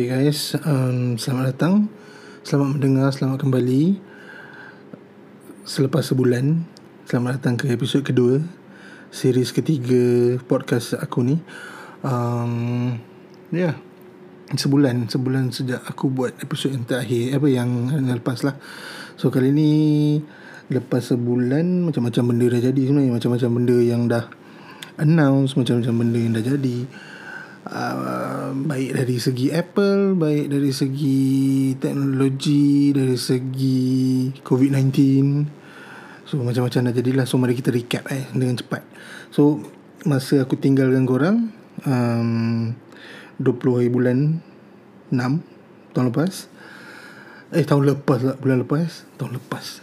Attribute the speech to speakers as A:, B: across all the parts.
A: Okay guys, um, selamat datang. Selamat mendengar, selamat kembali. Selepas sebulan Selamat datang ke episod kedua Series ketiga podcast aku ni. Um, Ya. Yeah. Sebulan, sebulan sejak aku buat episod yang terakhir Apa yang, yang lepas lah. So kali ni Lepas sebulan Macam-macam benda dah jadi sebenarnya. Macam-macam benda yang dah Announce Macam-macam benda yang dah jadi uh, baik dari segi Apple, baik dari segi teknologi, dari segi COVID-19. So macam-macam dah jadilah. So mari kita recap eh dengan cepat. So masa aku tinggalkan korang um, 20 hari bulan 6 tahun lepas. Eh tahun lepas lah, bulan lepas, tahun lepas.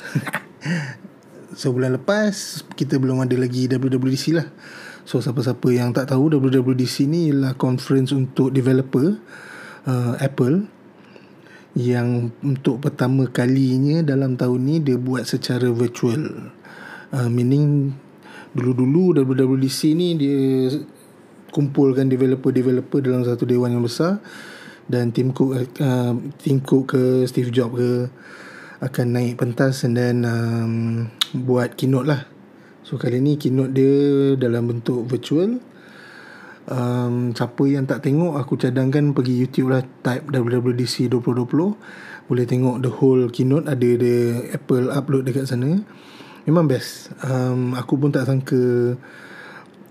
A: so bulan lepas kita belum ada lagi WWDC lah. So siapa-siapa yang tak tahu WWDC ni ialah conference untuk developer uh, Apple yang untuk pertama kalinya dalam tahun ni dia buat secara virtual. Uh, meaning dulu-dulu WWDC ni dia kumpulkan developer-developer dalam satu dewan yang besar dan Tim Cook uh, Tim Cook ke Steve Jobs ke akan naik pentas dan um, buat keynote lah So kali ni keynote dia dalam bentuk virtual. Um, Siapa yang tak tengok aku cadangkan pergi YouTube lah Type WWDC 2020 Boleh tengok the whole keynote Ada the Apple upload dekat sana. Memang best. Um, Aku pun tak sangka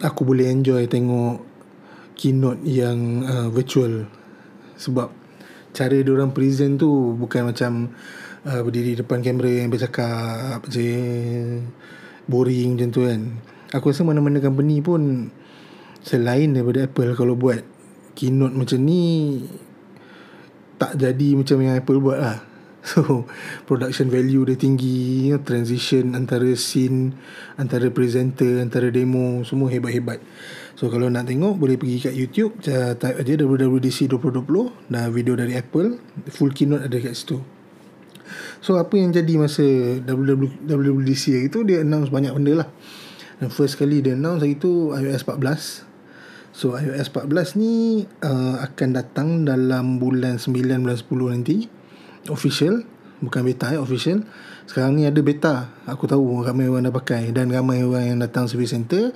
A: Aku boleh enjoy tengok Keynote yang uh, virtual. Sebab Cara orang present tu Bukan macam uh, Berdiri depan kamera yang bercakap je boring macam tu kan. Aku rasa mana-mana company pun selain daripada Apple kalau buat keynote macam ni tak jadi macam yang Apple buat lah. So production value dia tinggi transition antara scene antara presenter antara demo semua hebat-hebat. So kalau nak tengok boleh pergi kat YouTube type aja WWDC 2020 dan video dari Apple full keynote ada kat situ So apa yang jadi masa WWDC hari tu Dia announce banyak benda lah. Dan first kali dia announce hari tu iOS 14 So iOS 14 ni uh, Akan datang dalam bulan 9 bulan 10 nanti. Official. Bukan beta ya official. Sekarang ni ada beta. Aku tahu ramai orang dah pakai. Dan ramai orang yang datang service center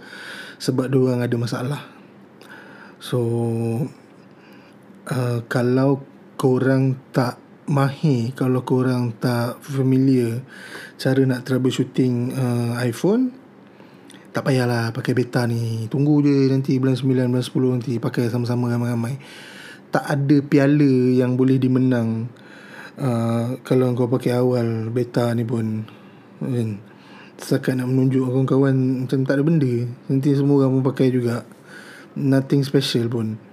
A: Sebab orang ada masalah. So uh, Kalau korang tak mahir kalau korang tak familiar cara nak troubleshooting uh, iPhone tak payahlah pakai beta ni. Tunggu je nanti bulan 9 bulan 10 nanti pakai sama-sama ramai-ramai. Tak ada piala yang boleh dimenang uh, kalau kau pakai awal beta ni pun kan? Setakat nak menunjuk kawan-kawan macam tak ada benda. Nanti semua orang pun pakai juga. Nothing special pun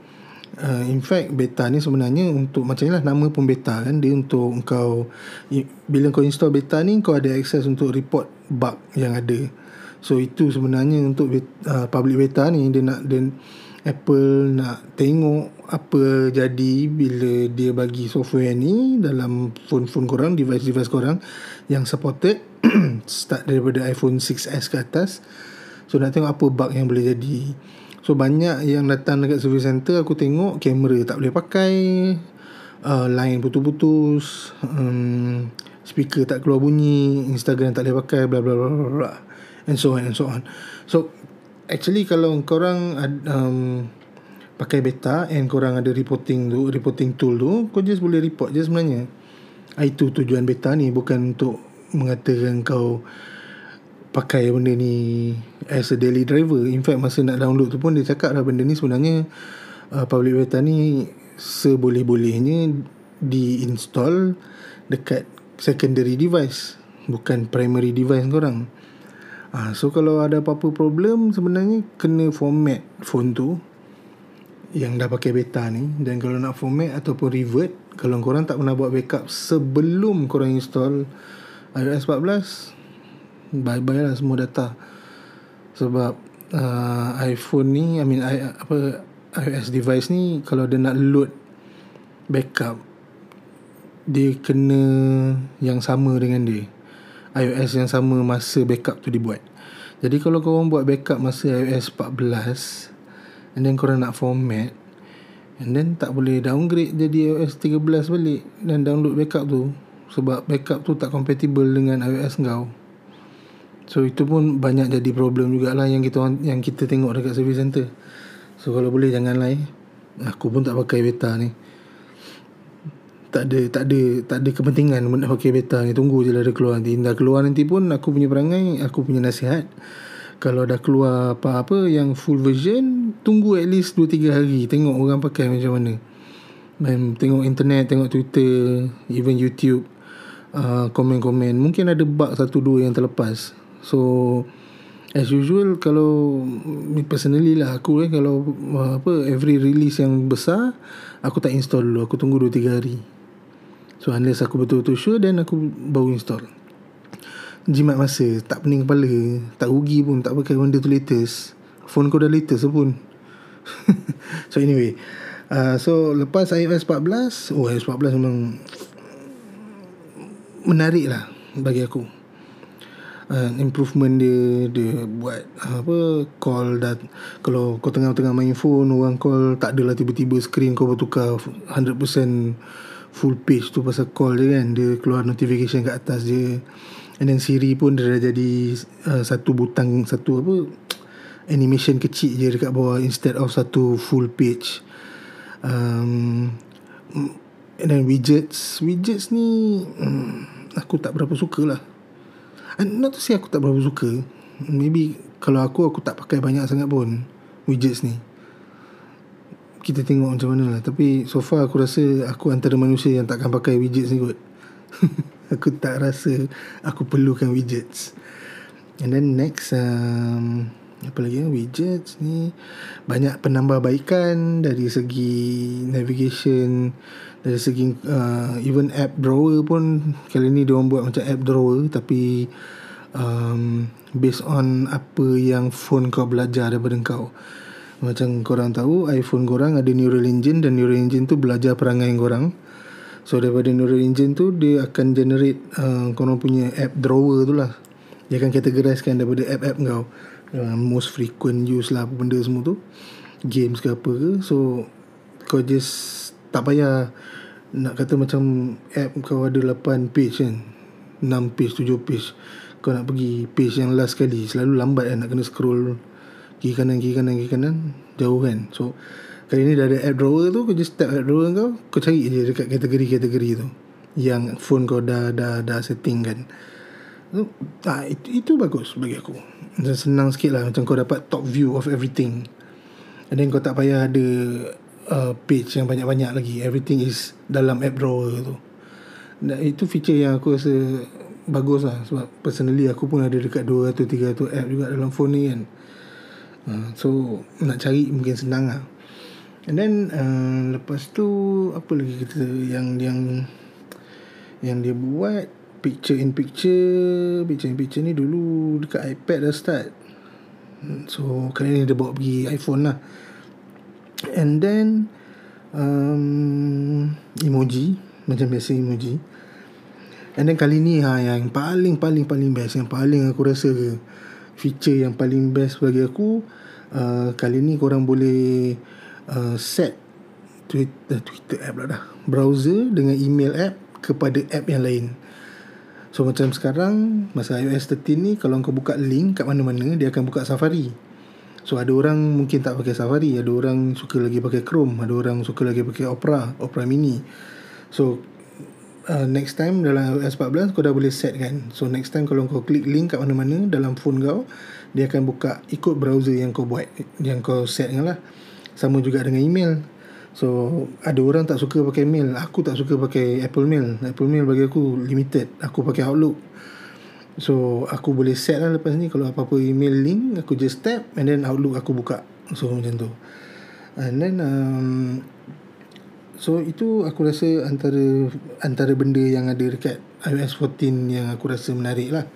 A: uh, in fact beta ni sebenarnya untuk macam inilah nama pun beta kan dia untuk kau bila kau install beta ni kau ada access untuk report bug yang ada so itu sebenarnya untuk uh, public beta ni dia nak dia Apple nak tengok apa jadi bila dia bagi software ni dalam phone-phone korang, device-device korang yang supported start daripada iPhone 6s ke atas. So nak tengok apa bug yang boleh jadi. So banyak yang datang dekat service center aku tengok kamera tak boleh pakai uh, line putus-putus um, speaker tak keluar bunyi Instagram tak boleh pakai bla bla bla and so on and so on. So actually kalau korang um, pakai beta and korang ada reporting tu reporting tool tu kau just boleh report je sebenarnya. Itu tujuan beta ni bukan untuk mengatakan kau pakai benda ni as a daily driver. In fact masa nak download tu pun dia cakap lah benda ni sebenarnya uh, public beta ni seboleh-bolehnya di-install dekat secondary device bukan primary device korang. Uh, so kalau ada apa-apa problem sebenarnya kena format phone tu yang dah pakai beta ni. Dan kalau nak format ataupun revert kalau korang tak pernah buat backup sebelum korang install iOS 14 bye-bye lah semua data. Sebab uh, iPhone ni I mean I, apa iOS device ni kalau dia nak load backup dia kena yang sama dengan dia. iOS yang sama masa backup tu dibuat. Jadi kalau korang buat backup masa iOS 14 and then korang nak format And then tak boleh downgrade jadi iOS 13 balik Dan download backup tu Sebab backup tu tak compatible dengan iOS kau So itu pun banyak jadi problem jugalah Yang kita yang kita tengok dekat service center So kalau boleh janganlah eh Aku pun tak pakai beta ni. Tak ada tak ada tak ada kepentingan nak pakai beta ni. Tunggu je lah dia keluar nanti. Dah keluar nanti pun aku punya perangai aku punya nasihat. Kalau dah keluar apa-apa yang full version tunggu at least 2 3 hari tengok orang pakai macam mana. Dan tengok internet tengok Twitter even YouTube. Uh, komen-komen. Mungkin ada bug satu dua yang terlepas so as usual kalau personally lah aku eh kalau uh, apa every release yang besar aku tak install dulu. Aku tunggu 2 3 hari. So unless aku betul-betul sure Then aku baru install. Jimat masa Tak pening kepala Tak rugi pun Tak pakai benda tu latest. Phone kau dah latest pun. So anyway uh, So lepas iOS 14 Oh iOS 14 memang Menarik lah Bagi aku uh, Improvement dia Dia buat uh, Apa Call dat Kalau kau tengah-tengah main phone Orang call Tak adalah tiba-tiba Screen kau bertukar 100% full page tu pasal call je kan. Dia keluar notification kat atas je. And then Siri pun dia dah jadi uh, satu butang satu apa animation kecil je dekat bawah instead of satu full page. Um, and then widgets widgets ni um, aku tak berapa suka lah not to say aku tak berapa suka. Maybe kalau aku aku tak pakai banyak sangat pun widgets ni. Kita tengok macam mana lah. Tapi so far aku rasa Aku antara manusia yang takkan pakai widgets ni kot. Aku tak rasa Aku perlukan widgets. And then next um, Apa lagi ya? Widgets ni Banyak penambahbaikan Dari segi Navigation Dari segi uh, Even app drawer pun Kali ni dia orang buat macam app drawer Tapi um, Based on Apa yang phone kau belajar daripada kau macam korang tahu iPhone korang ada neural engine dan neural engine tu belajar perangai korang. So daripada neural engine tu dia akan generate uh, korang punya app drawer tu lah. Dia akan categorizekan daripada app-app kau. Uh, most frequent use lah apa benda semua tu. Games ke apa ke. So kau just tak payah nak kata macam app kau ada 8 page kan. 6 page, 7 page. Kau nak pergi page yang last kali. Selalu lambat kan nak kena scroll. Kiri kanan kiri kanan kiri kanan. Jauh kan. So kali ni dah ada app drawer tu kau just tap app drawer kau kau cari je dekat kategori-kategori tu. Yang phone kau dah dah dah setting kan. So, ah, itu, itu bagus bagi aku. Dan senang sikit lah macam kau dapat top view of everything. And then kau tak payah ada uh, page yang banyak-banyak lagi. Everything is dalam app drawer tu. Dan itu feature yang aku rasa bagus lah. Sebab personally aku pun ada dekat 200 300 app juga dalam phone ni kan. Uh, So nak cari mungkin senang lah. And then uh, Lepas tu Apa lagi kita Yang yang Yang dia buat? Picture in picture. Picture in picture ni dulu Dekat iPad dah start. So kali ni dia bawa pergi iPhone lah And then um, Emoji Macam biasa emoji. And then kali ni ha, Yang paling paling paling best Yang paling aku rasa ke feature yang paling best bagi aku uh, kali ni korang boleh uh, set Twitter, Twitter app lah dah. Browser dengan email app kepada app yang lain. So macam sekarang masa iOS 13 ni kalau kau buka link kat mana-mana dia akan buka Safari so ada orang mungkin tak pakai Safari ada orang suka lagi pakai Chrome ada orang suka lagi pakai Opera Opera Mini. So uh, next time dalam iOS 14 kau dah boleh set kan? So next time kalau kau klik link kat mana-mana dalam phone kau dia akan buka ikut browser yang kau buat yang kau set lah. Sama juga dengan email. So ada orang tak suka pakai mail. Aku tak suka pakai Apple Mail. Apple Mail bagi aku limited. Aku pakai Outlook so aku boleh set lah lepas ni kalau apa-apa email link aku just tap and then Outlook aku buka so macam tu and then um, So itu aku rasa antara antara benda yang ada dekat iOS 14 yang aku rasa menarik lah.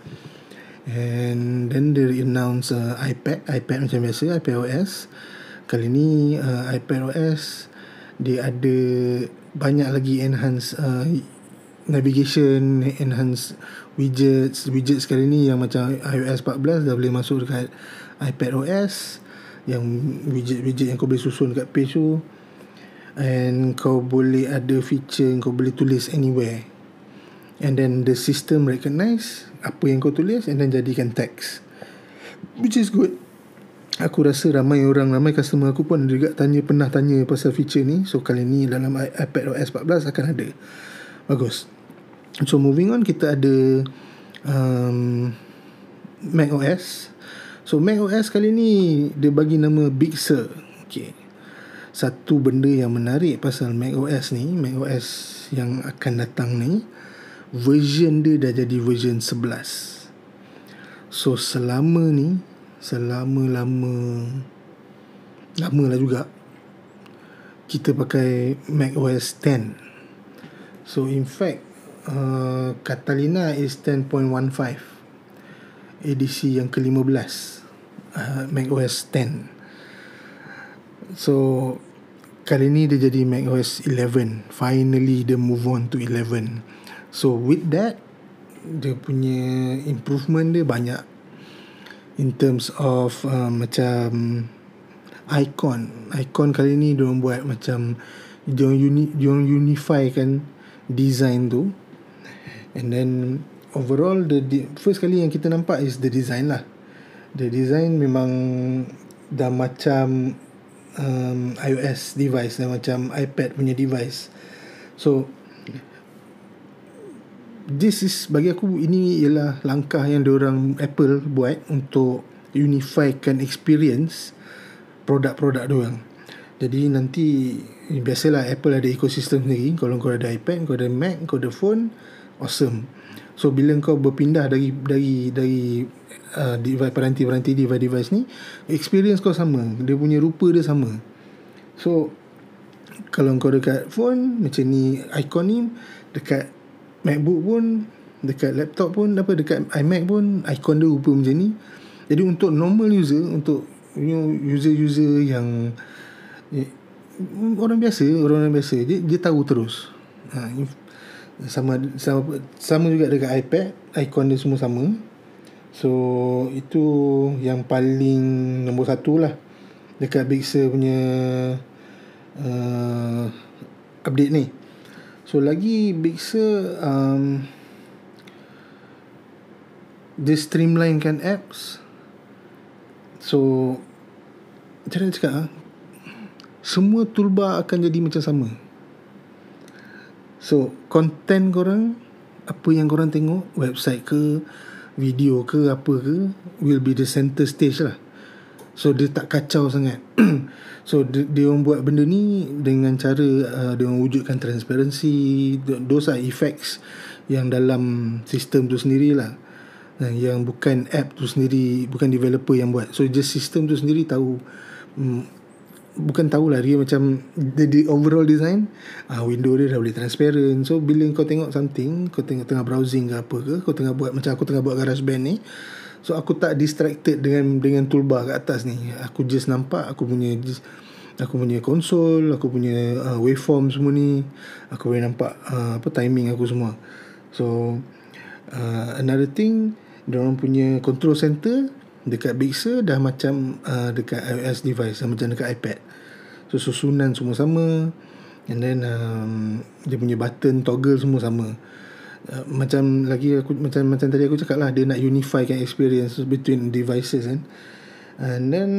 A: And then they announce uh, iPad, iPad macam biasa, iPad OS. Kali ni uh, iPad OS dia ada banyak lagi enhance uh, navigation, enhance widgets. Widgets kali ni yang macam iOS 14 dah boleh masuk dekat iPad OS. Yang widget-widget yang kau boleh susun dekat page tu. And kau boleh ada feature kau boleh tulis anywhere. And then the system recognize apa yang kau tulis and then jadikan text. Which is good. Aku rasa ramai orang ramai customer aku pun juga tanya pernah tanya pasal feature ni. So kali ni dalam iPad OS 14 akan ada. Bagus so moving on kita ada um, Mac OS so Mac OS kali ni dia bagi nama Big Sur. Okay. Satu benda yang menarik pasal Mac OS ni Mac OS yang akan datang ni version dia dah jadi version 11 so selama ni selama-lama lama lah juga kita pakai Mac OS 10 so in fact uh, Catalina is 10.15 edisi yang ke-15 uh, Mac OS 10 So Kali ni dia jadi Mac OS 11 Finally dia move on to 11 So with that Dia punya improvement dia banyak. In terms of uh, Macam Icon. Icon kali ni dia buat macam Dia uni, dia unify kan Design tu And then Overall the, the First kali yang kita nampak Is the design lah The design memang Dah macam um, iOS device dan macam iPad punya device. So this is bagi aku ini ialah langkah yang orang Apple buat untuk unifikan experience produk-produk orang. Jadi nanti biasalah Apple ada ekosistem sendiri. Kalau kau ada iPad, kau ada Mac, kau ada phone, awesome. So bila kau berpindah dari dari dari uh, device peranti-peranti device device ni, experience kau sama. Dia punya rupa dia sama. So kalau kau dekat phone macam ni icon ni dekat MacBook pun dekat laptop pun apa dekat iMac pun icon dia rupa macam ni. Jadi untuk normal user untuk you know, user-user yang eh, orang biasa, orang biasa dia, dia tahu terus. Ha, sama sama sama juga dekat iPad. Icon dia semua sama. So itu yang paling nombor satu lah. Dekat Big Sur punya uh, update ni. So lagi Big Sur um, dia streamlinekan apps. So macam mana cakap ha? semua toolbar akan jadi macam sama So Content korang Apa yang korang tengok Website ke Video ke Apa ke Will be the center stage lah. So dia tak kacau sangat. So dia, dia orang buat benda ni Dengan cara uh, Dia orang wujudkan transparency Those are effects Yang dalam Sistem tu sendirilah Yang bukan app tu sendiri Bukan developer yang buat. So just sistem tu sendiri tahu um, bukan tahulah dia macam the, the overall design uh, window dia dah boleh transparent. So bila kau tengok something kau tengok tengah browsing ke apa ke kau tengah buat macam aku tengah buat garage band ni so aku tak distracted dengan dengan toolbar kat atas ni. Aku just nampak aku punya just, aku punya konsol aku punya uh, waveform semua ni aku boleh nampak uh, apa timing aku semua. So uh, another thing dia orang punya control center dekat Big Sur dah macam uh, dekat iOS device macam dekat iPad. So susunan semua sama. And then um, dia punya button toggle semua sama. Uh, macam lagi aku macam macam tadi aku cakap lah dia nak unify kan experience between devices kan. And then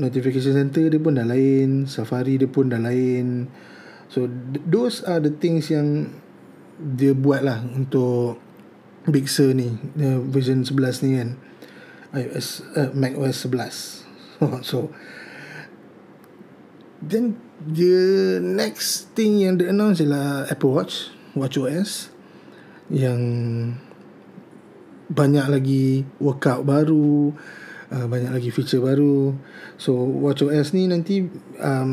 A: notification center dia pun dah lain Safari dia pun dah lain. So those are the things yang dia buat lah untuk Big Sur ni version 11 ni kan iOS uh, Mac OS 11 so then the next thing yang di announce ialah Apple Watch Watch OS yang banyak lagi workout baru uh, banyak lagi feature baru. So Watch OS ni nanti um,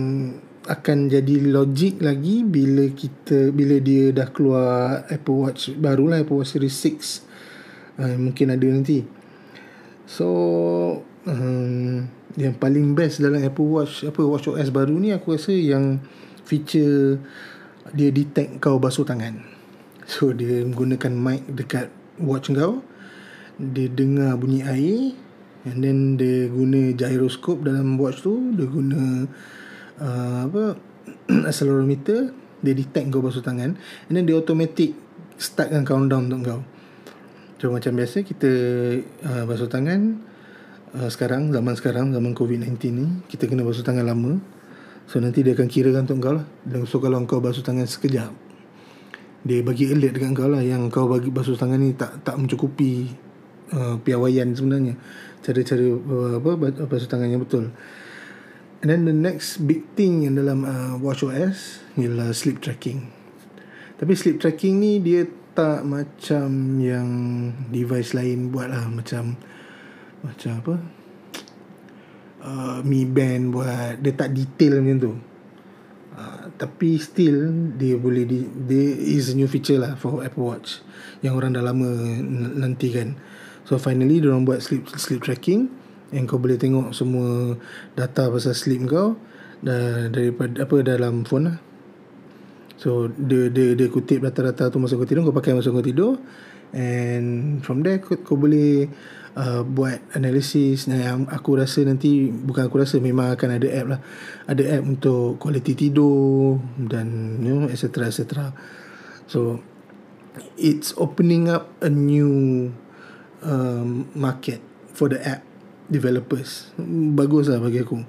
A: akan jadi logik lagi bila kita bila dia dah keluar Apple Watch baru lah Apple Watch Series 6 uh, mungkin ada nanti So um, Yang paling best dalam Apple Watch Apa Watch OS baru ni Aku rasa yang Feature Dia detect kau basuh tangan. So dia menggunakan mic dekat watch kau Dia dengar bunyi air And then dia guna gyroscope dalam watch tu Dia guna uh, Apa accelerometer dia detect kau basuh tangan and then dia automatic startkan countdown untuk kau so macam biasa kita uh, basuh tangan uh, sekarang zaman sekarang zaman COVID-19 ni kita kena basuh tangan lama. So nanti dia akan kirakan untuk kau lah. Dan so kalau kau basuh tangan sekejap dia bagi alert dekat kau lah yang kau bagi basuh tangan ni tak tak mencukupi uh, piawaian sebenarnya. Cara-cara uh, apa basuh tangan yang betul. And then the next big thing yang dalam uh, WatchOS ialah sleep tracking. Tapi sleep tracking ni dia tak macam yang device lain buat lah macam macam apa? Uh, Mi Band buat dia tak detail macam tu. Uh, tapi still dia boleh di, dia is a new feature lah for Apple Watch yang orang dah lama nanti kan. So finally dia orang buat sleep sleep tracking yang kau boleh tengok semua data pasal sleep kau daripada apa dalam phone lah. So dia dia dia kutip data-data tu masa kau tidur kau pakai masa kau tidur. And from there kau, kau boleh uh, buat analisis yang aku rasa nanti bukan aku rasa memang akan ada app lah. Ada app untuk quality tidur dan you know etc etc. So it's opening up a new um, market for the app developers. Bagus lah bagi aku.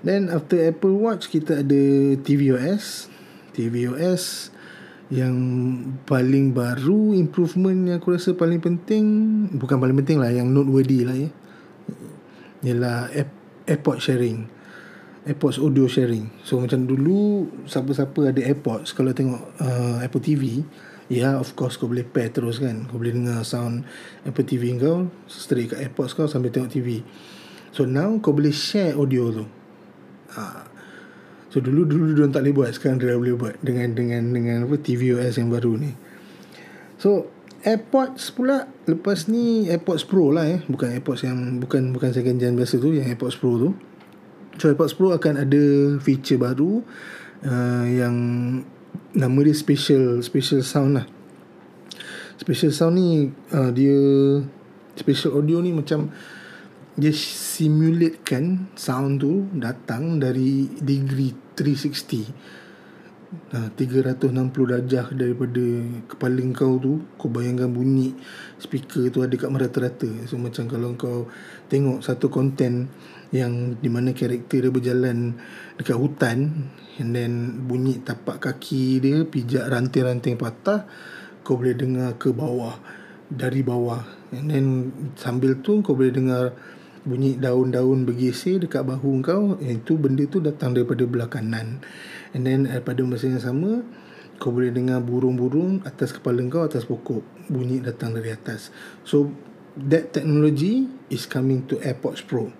A: Then after Apple Watch kita ada tvOS tvOS yang paling baru improvement yang aku rasa paling penting bukan paling penting lah yang noteworthy lah ya. Ialah AirPod sharing. AirPods audio sharing. So macam dulu siapa-siapa ada AirPods kalau tengok uh, Apple TV Ya yeah, of course kau boleh pair terus kan. Kau boleh dengar sound Apple TV kau Straight kat AirPods kau sambil tengok TV So now kau boleh share audio tu. Ha. So dulu dulu dia tak boleh buat. Sekarang dia boleh buat Dengan dengan dengan apa TV OS yang baru ni. So AirPods pula Lepas ni AirPods Pro lah eh. Bukan AirPods yang Bukan bukan second gen biasa tu Yang AirPods Pro tu. So AirPods Pro akan ada feature baru uh, Yang nama dia special special sound lah. Special sound ni uh, dia special audio ni macam dia simulate kan sound tu datang dari degree 360 Nah, 360 darjah daripada kepala kau tu Kau bayangkan bunyi speaker tu ada kat merata-rata. So macam kalau kau tengok satu konten Yang di mana karakter dia berjalan dekat hutan And then bunyi tapak kaki dia Pijak ranting-ranting patah Kau boleh dengar ke bawah Dari bawah. And then sambil tu kau boleh dengar Bunyi daun-daun bergeser dekat bahu kau Itu benda tu datang daripada belah kanan. And then uh, pada masa yang sama Kau boleh dengar burung-burung Atas kepala kau Atas pokok. Bunyi datang dari atas. So That technology Is coming to AirPods Pro.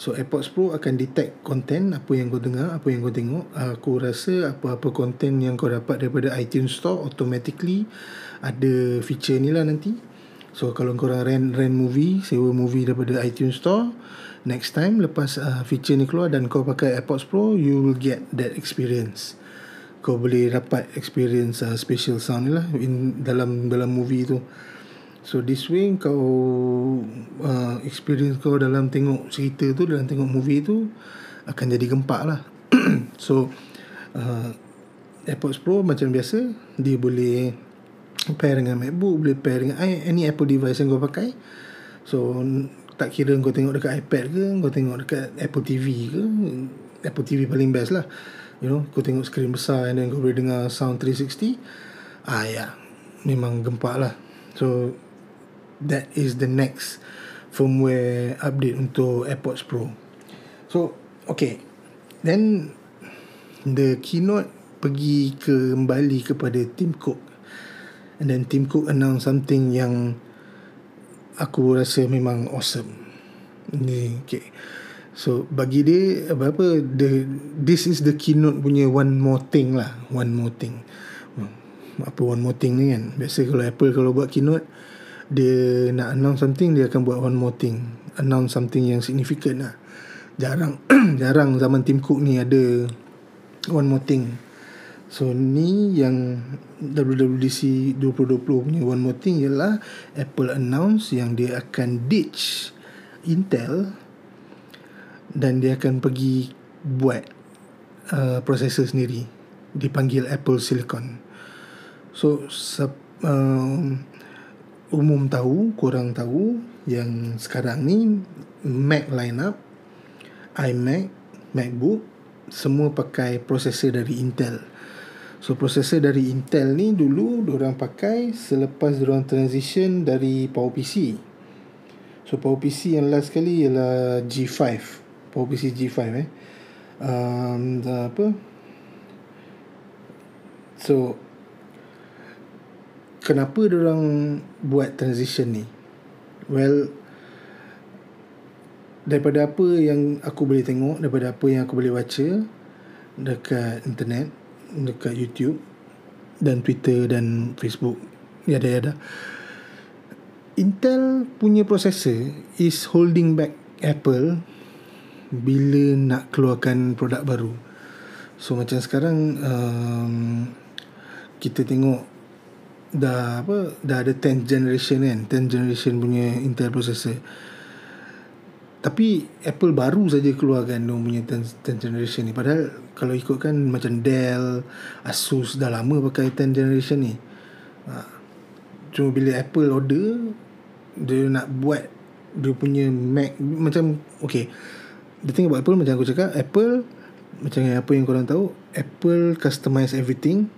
A: So AirPods Pro akan detect content Apa yang kau dengar Apa yang kau tengok. Aku rasa Apa-apa content yang kau dapat Daripada iTunes Store Automatically Ada feature ni lah nanti So kalau kau rent, rent movie Sewa movie daripada iTunes Store next time lepas uh, feature ni keluar dan kau pakai AirPods Pro you will get that experience. Kau boleh dapat experience uh, special sound ni lah in, dalam dalam movie tu. So this way kau uh, experience kau dalam tengok cerita tu dalam tengok movie tu akan jadi gempak lah. So uh, AirPods Pro macam biasa dia boleh pair dengan MacBook boleh pair dengan any Apple device yang kau pakai. So tak kira kau tengok dekat iPad ke kau tengok dekat Apple TV ke Apple TV paling best lah. You know kau tengok skrin besar and then kau boleh dengar sound 360 ah ya yeah. memang gempak lah. So that is the next firmware update untuk AirPods Pro. So okay. Then the keynote pergi kembali kepada Tim Cook and then Tim Cook announce something yang aku rasa memang awesome. Ni okay. So bagi dia apa apa the this is the keynote punya one more thing lah, one more thing. Hmm. Apa one more thing ni kan? Biasa kalau Apple kalau buat keynote dia nak announce something dia akan buat one more thing, announce something yang significant lah. Jarang jarang zaman Tim Cook ni ada one more thing. So ni yang WWDC 2020 punya one more thing ialah Apple announce yang dia akan ditch Intel dan dia akan pergi buat uh, processor sendiri dipanggil Apple Silicon. So sep, um, umum tahu, kurang tahu yang sekarang ni Mac lineup, iMac, MacBook semua pakai processor dari Intel. So processor dari Intel ni dulu orang pakai selepas orang transition dari PowerPC. So PowerPC yang last kali ialah G5. PowerPC G5 eh. Um, apa? So kenapa orang buat transition ni? Well, daripada apa yang aku boleh tengok, daripada apa yang aku boleh baca dekat internet, dekat YouTube dan Twitter dan Facebook, ya ada ada. Intel punya processor is holding back Apple bila nak keluarkan produk baru. So macam sekarang um, kita tengok dah apa dah ada 10th generation kan 10th generation punya Intel processor tapi Apple baru saja keluarkan dia punya 10th, 10th generation ni. Padahal kalau ikutkan macam Dell Asus dah lama pakai 10th generation ni. Ha. cuma bila Apple order dia nak buat dia punya Mac macam okay. The thing about Apple macam aku cakap Apple macam apa yang korang tahu Apple customize everything.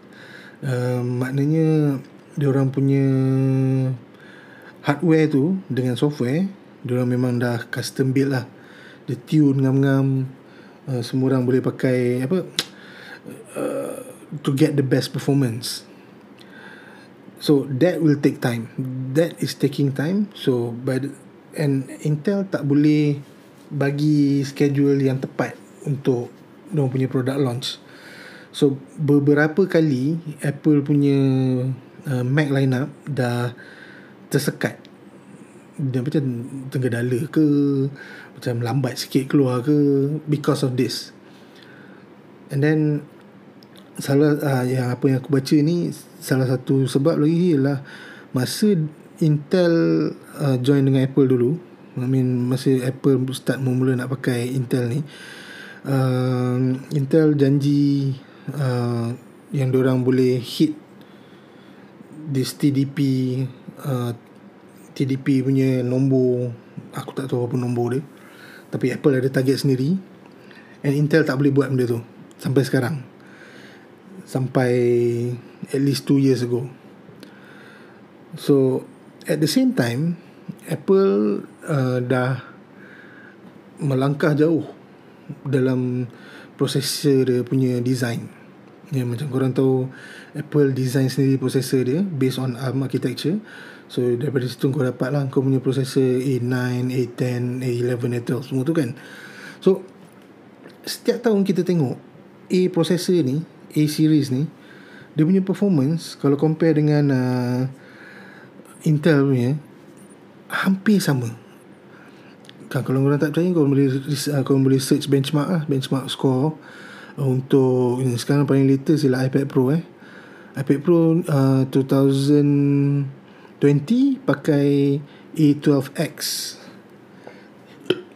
A: Uh, maknanya dia orang punya hardware tu dengan software dia orang memang dah custom build lah. Dia tune ngam-ngam. Uh, semua orang boleh pakai apa uh, to get the best performance. So that will take time. That is taking time. So by the, and Intel tak boleh bagi schedule yang tepat untuk dia punya product launch. So beberapa kali Apple punya uh, Mac lineup dah tersekat dia macam dala ke macam lambat sikit keluar ke because of this. And then salah uh, yang apa yang aku baca ni salah satu sebab lagi ialah masa Intel uh, join dengan Apple dulu I mean masa Apple start mula nak pakai Intel ni uh, Intel janji uh, yang orang boleh hit this TDP uh, TDP punya nombor aku tak tahu apa nombor dia. Tapi Apple ada target sendiri. And Intel tak boleh buat benda tu sampai sekarang. Sampai at least 2 years ago. So at the same time Apple uh, dah melangkah jauh dalam prosesor dia punya design. Ya macam korang tahu Apple design sendiri processor dia based on ARM architecture. So daripada situ kau dapat lah kau punya processor A9, A10, A11, A12 semua tu kan. So setiap tahun kita tengok A processor ni, A series ni dia punya performance kalau compare dengan uh, Intel punya hampir sama. Kan kalau korang tak percaya kau boleh uh, kau boleh search benchmark lah, benchmark score untuk ini sekarang paling latest ialah iPad Pro eh. iPad Pro uh, 2020 pakai A12X.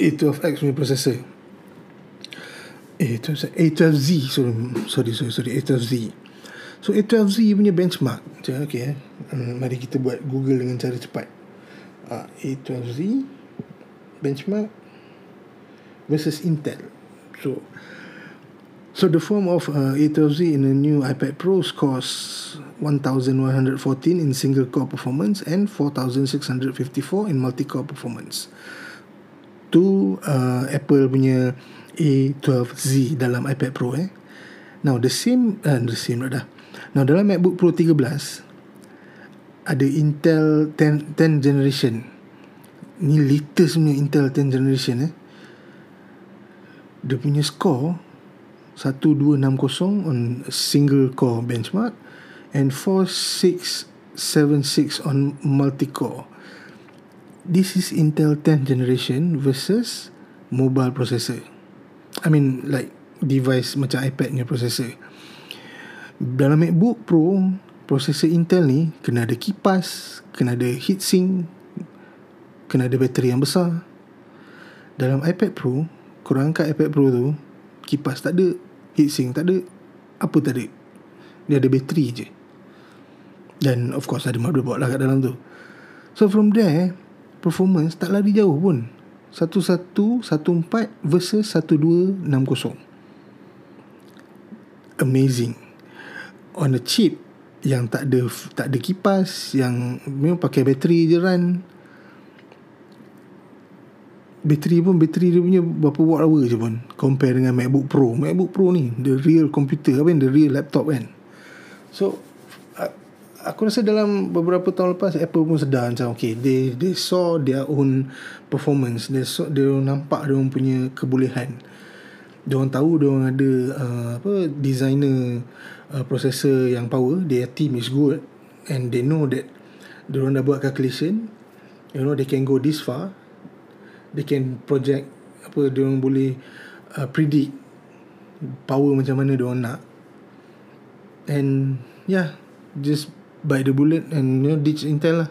A: A12X punya processor. A12, A12Z sorry, sorry sorry sorry A12Z. So A12Z punya benchmark. Macam okay eh. Um, mari kita buat Google dengan cara cepat. Uh, A12Z benchmark versus Intel. So So the form of uh, A12Z in a new iPad Pro scores 1114 in single core performance and 4654 in multi core performance. Tu uh, Apple punya A12Z dalam iPad Pro eh. Now the same uh, the same dah. Now dalam MacBook Pro 13 ada Intel 10 10 generation. Ni latest punya Intel 10 generation eh. Dia punya score 1260 on single core benchmark and 4676 on multi core. This is Intel 10th generation versus mobile processor. I mean like device macam iPad punya processor. Dalam MacBook Pro, processor Intel ni kena ada kipas, kena ada heatsink, kena ada bateri yang besar. Dalam iPad Pro, korang angkat iPad Pro tu, kipas tak ada, heatsink tak ada apa tak ada dia ada bateri je dan of course ada motherboard lah kat dalam tu. So from there performance tak lari jauh pun. 1114 versus 1260 amazing. On a chip yang tak ada tak ada kipas yang memang pakai bateri je run. Bateri pun bateri dia punya berapa watt hour je pun. Compare dengan MacBook Pro. MacBook Pro ni the real computer apa the real laptop kan. So aku rasa dalam beberapa tahun lepas Apple pun sedar macam okay they they saw their own performance. They saw dia nampak dia punya kebolehan. Dia orang tahu dia orang ada uh, apa designer uh, processor yang power. Their team is good and they know that dia orang dah buat calculation. You know they can go this far. They can project apa dia orang boleh uh, predict power macam mana dia orang nak. And yeah just bite the bullet and you know ditch Intel lah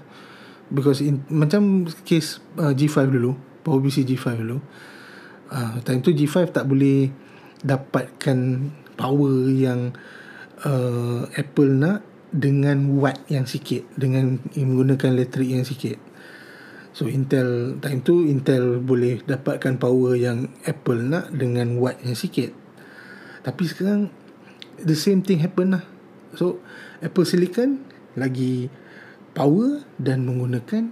A: because in, macam case uh, G5 dulu Power PC G5 dulu uh, time tu G5 tak boleh dapatkan power yang uh, Apple nak dengan watt yang sikit dengan menggunakan elektrik yang sikit So Intel time tu Intel boleh dapatkan power yang Apple nak dengan watt yang sikit. Tapi sekarang the same thing happen lah. So Apple Silicon lagi power dan menggunakan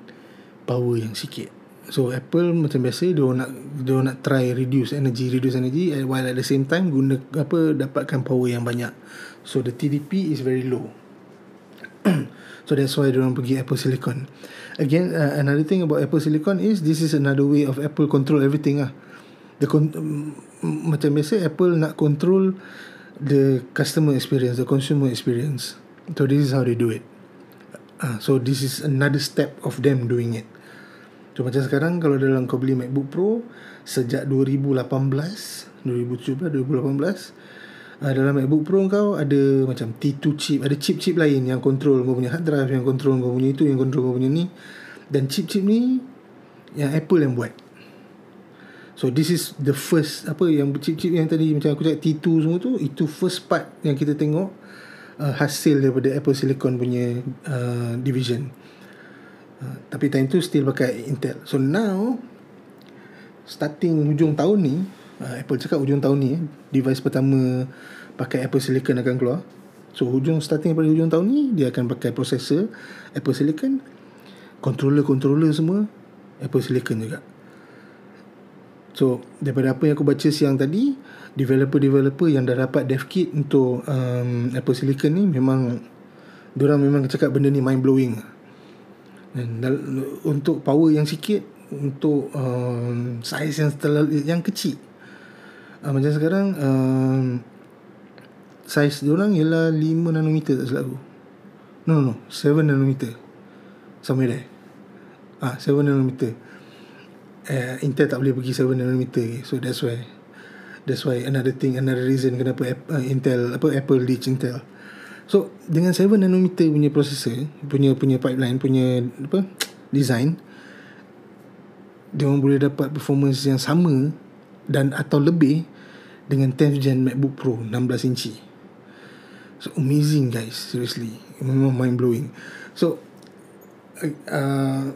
A: power yang sikit. So Apple macam biasa dia nak dia nak try reduce energy reduce energy while at the same time guna apa dapatkan power yang banyak. So the TDP is very low. so that's why dia orang pergi Apple Silicon again uh, another thing about Apple Silicon is this is another way of Apple control everything ah. The con- macam biasa Apple nak control the customer experience, the consumer experience. So this is how they do it. Uh, so this is another step of them doing it. So macam sekarang kalau dalam kau beli MacBook Pro sejak 2018, 2017, 2018 Uh, dalam MacBook Pro kau ada macam T2 chip Ada chip-chip lain yang control kau punya hard drive Yang control kau punya itu Yang control kau punya ni Dan chip-chip ni Yang Apple yang buat So this is the first Apa yang chip-chip yang tadi Macam aku cakap T2 semua tu Itu first part yang kita tengok uh, Hasil daripada Apple Silicon punya uh, division uh, Tapi time tu still pakai Intel So now Starting hujung tahun ni uh, Apple cakap hujung tahun ni device pertama pakai Apple Silicon akan keluar. So hujung starting pada hujung tahun ni dia akan pakai processor Apple Silicon, controller-controller semua Apple Silicon juga. So daripada apa yang aku baca siang tadi, developer-developer yang dah dapat dev kit untuk um, Apple Silicon ni memang orang memang cakap benda ni mind blowing. Dan untuk power yang sikit, untuk um, size yang terlalu yang kecil. Uh, Macam sekarang uh, Size diorang ialah 5 nanometer tak silap aku. No no no 7 nanometer. Somewhere there Ah, 7 nanometer. Uh, Intel tak boleh pergi 7 nanometer So that's why That's why another thing Another reason kenapa uh, Intel apa Apple ditch Intel So dengan 7 nanometer punya processor Punya punya pipeline Punya apa Design Dia orang boleh dapat performance yang sama dan atau lebih dengan 10th gen MacBook Pro 16 inci. So amazing guys, seriously. Memang mind blowing. So uh,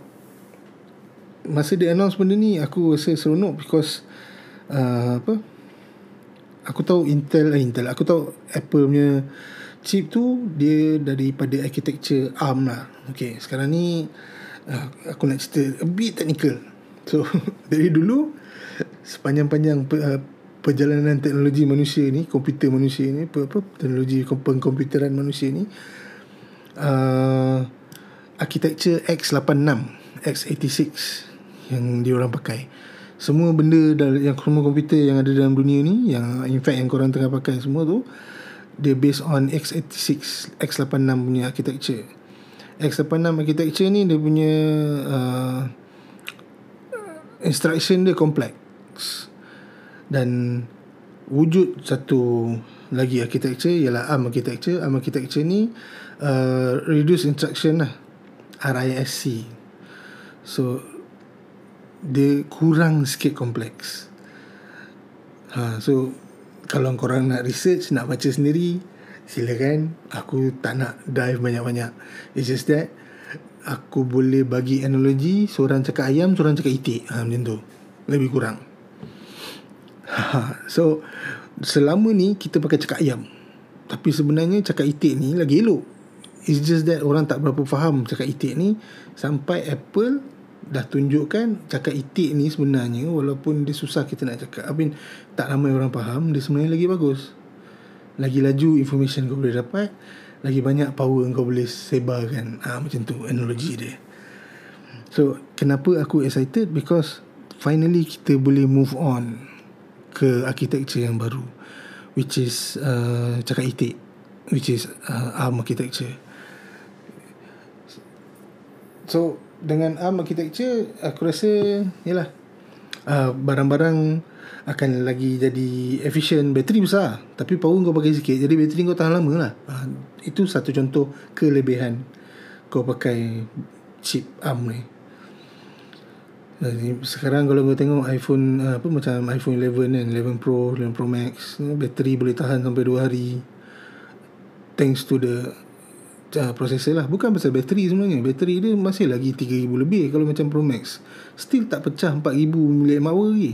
A: masa dia announce benda ni aku rasa seronok because uh, apa? Aku tahu Intel eh, Intel, aku tahu Apple punya chip tu dia daripada architecture ARM lah. Okay, sekarang ni uh, aku nak cerita a bit technical. So dari dulu sepanjang-panjang uh, perjalanan teknologi manusia ni, komputer manusia ni, apa, apa teknologi pengkomputeran manusia ni, uh, architecture x86, x86 yang dia orang pakai. Semua benda yang semua komputer yang ada dalam dunia ni, yang in fact yang korang tengah pakai semua tu, dia based on x86, x86 punya architecture. x86 architecture ni dia punya uh, instruction dia kompleks dan wujud satu lagi architecture ialah ARM architecture. ARM architecture ni uh, reduce instruction lah. RISC so dia kurang sikit kompleks. Ha, so kalau korang nak research nak baca sendiri silakan. Aku tak nak dive banyak-banyak. It's just that aku boleh bagi analogi seorang cakap ayam seorang cakap itik. Ha, macam tu. Lebih kurang. So selama ni kita pakai cakap ayam. Tapi sebenarnya cakap itik ni lagi elok. It's just that orang tak berapa faham cakap itik ni sampai Apple dah tunjukkan cakap itik ni sebenarnya walaupun dia susah kita nak cakap. I mean, tak ramai orang faham dia sebenarnya lagi bagus. Lagi laju information kau boleh dapat lagi banyak power kau boleh sebarkan. Ha, macam tu analogi dia. So kenapa aku excited? Because finally kita boleh move on ke architecture yang baru which is uh, cakap itik which is uh, arm architecture. So dengan arm architecture aku rasa yalah uh, barang-barang akan lagi jadi efisien bateri besar. Tapi power kau pakai sikit jadi bateri kau tahan lama lah. Ha, itu satu contoh kelebihan kau pakai chip ARM ni. Jadi, sekarang kalau kau tengok iPhone apa macam iPhone 11 kan 11 Pro 11 Pro Max bateri boleh tahan sampai 2 hari. Thanks to the uh, processor lah. Bukan pasal bateri sebenarnya. Bateri dia masih lagi 3000 lebih kalau macam Pro Max. Still tak pecah 4000 mAh lagi.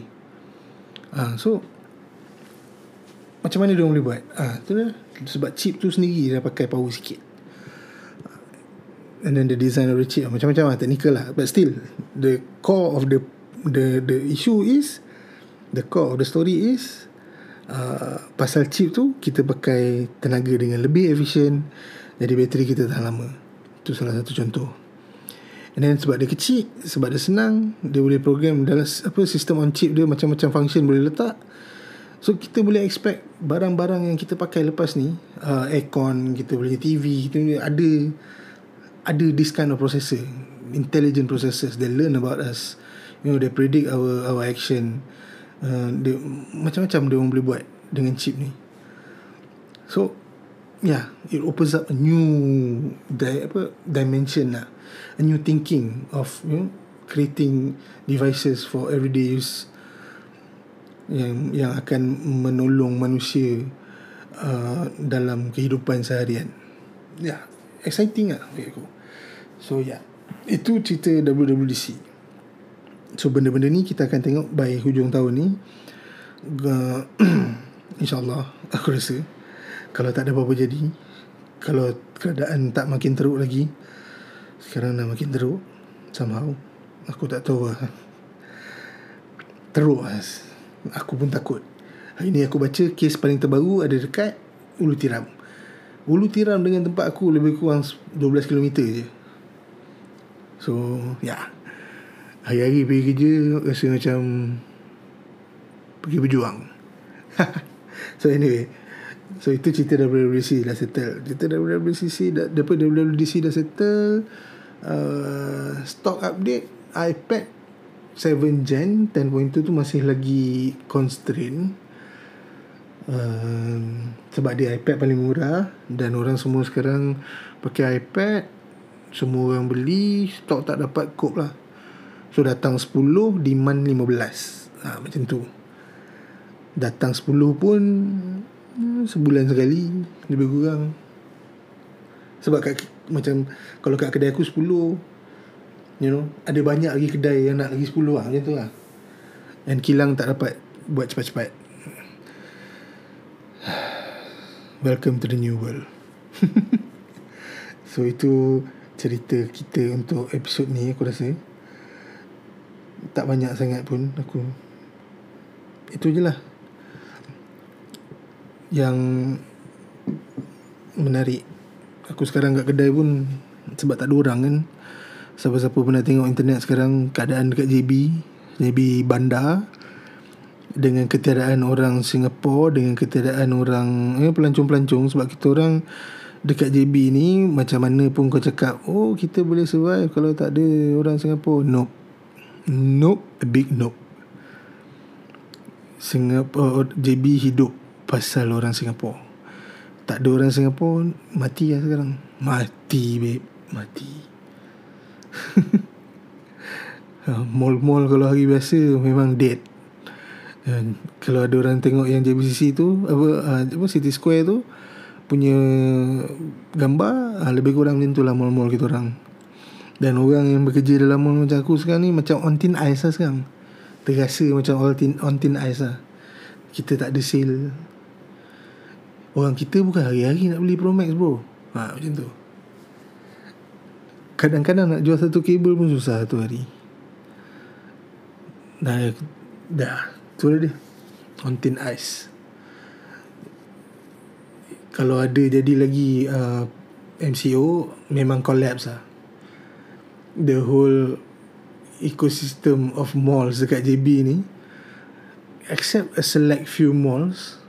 A: Ha, So Macam mana dia boleh buat? Ha, tu dah. Sebab chip tu sendiri Dia pakai power sikit. And then the design of the chip Macam-macam lah Technical lah. But still The core of the The the issue is The core of the story is uh, Pasal chip tu Kita pakai tenaga dengan lebih efisien Jadi bateri kita tahan lama. Itu salah satu contoh. And then sebab dia kecil Sebab dia senang Dia boleh program Dalam apa sistem on chip dia Macam-macam function boleh letak. So kita boleh expect Barang-barang yang kita pakai lepas ni uh, Aircon Kita boleh TV Kita boleh ada Ada this kind of processor Intelligent processors. They learn about us. You know They predict our our action. Uh, dia, Macam-macam dia orang boleh buat Dengan chip ni. So Yeah It opens up a new di, apa, Dimension lah a new thinking of you know creating devices for everyday use yang yang akan menolong manusia uh, dalam kehidupan seharian. Yeah, exciting ah bagi aku. So yeah. itu cerita WWDC. So benda-benda ni kita akan tengok by hujung tahun ni. Uh, InsyaAllah Aku rasa Kalau tak ada apa-apa jadi Kalau keadaan tak makin teruk lagi sekarang dah makin teruk Somehow Aku tak tahu lah. Teruk lah. Aku pun takut. Hari ni aku baca Kes paling terbaru Ada dekat Ulu Tiram. Ulu Tiram dengan tempat aku Lebih kurang 12km je. So Ya. Yeah. Hari-hari pergi kerja Rasa macam Pergi berjuang. So anyway So itu cerita WWDC dah settle. Cerita WWDC dah, Daripada WWDC dah settle uh, Stock update iPad 7 Gen 10.2 tu masih lagi constraint. Uh, Sebab dia iPad paling murah Dan orang semua sekarang Pakai iPad Semua orang beli Stock tak dapat cope lah. So datang 10 Demand 15 ha, Macam tu. Datang 10 pun sebulan sekali lebih kurang. Sebab kat, macam kalau kat kedai aku 10 you know ada banyak lagi kedai yang nak lagi 10 lah macam tu lah and kilang tak dapat buat cepat-cepat. Welcome to the new world. So itu cerita kita untuk episod ni aku rasa. Tak banyak sangat pun aku itu je lah yang menarik. Aku sekarang kat kedai pun sebab tak ada orang kan. Siapa-siapa pernah tengok internet sekarang keadaan dekat JB JB bandar dengan ketiadaan orang Singapura dengan ketiadaan orang eh, pelancong-pelancong. Sebab kita orang dekat JB ni macam mana pun kau cakap oh kita boleh survive kalau tak ada orang Singapura nope. Nope. A big nope. Singapore JB hidup pasal orang Singapura. Tak ada orang Singapura mati lah sekarang. Mati babe, mati. Ha, mall-mall kalau hari biasa memang dead. Dan kalau ada orang tengok yang JBCC tu apa uh, apa City Square tu punya gambar uh, lebih kurang macam tu lah mall-mall kita orang. Dan orang yang bekerja dalam mall macam aku sekarang ni macam on thin ice lah sekarang. Terasa macam on thin, on thin ice lah. Kita tak ada sale. Orang kita bukan hari-hari nak beli Pro Max bro. Ha, macam tu. Kadang-kadang nak jual satu kabel pun susah satu hari. Dah, dah. Tu dia. On thin ice. Kalau ada jadi lagi uh, MCO, memang collapse lah. The whole ecosystem of malls dekat JB ni, except a select few malls,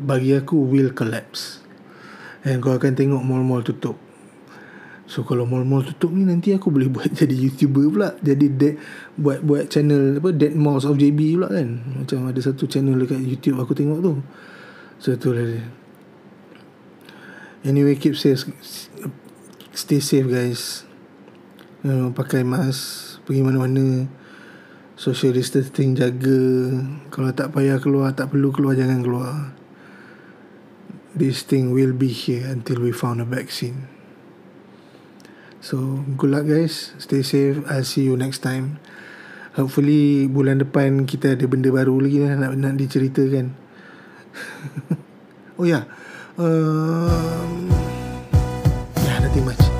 A: bagi aku will collapse. And kau akan tengok mall-mall tutup. So kalau mall-mall tutup ni nanti aku boleh buat jadi YouTuber pula. Jadi dead, buat buat channel apa Dead Malls of JB pula kan. Macam ada satu channel dekat YouTube aku tengok tu. So tu lah dia. Anyway keep safe stay safe guys. You pakai mask pergi mana-mana. Social distancing jaga. Kalau tak payah keluar, tak perlu keluar jangan keluar this thing will be here until we found a vaccine. So, good luck guys. Stay safe. I'll see you next time. Hopefully, bulan depan kita ada benda baru lagi lah nak, nak diceritakan. oh ya. Yeah. Um, yeah, nothing much.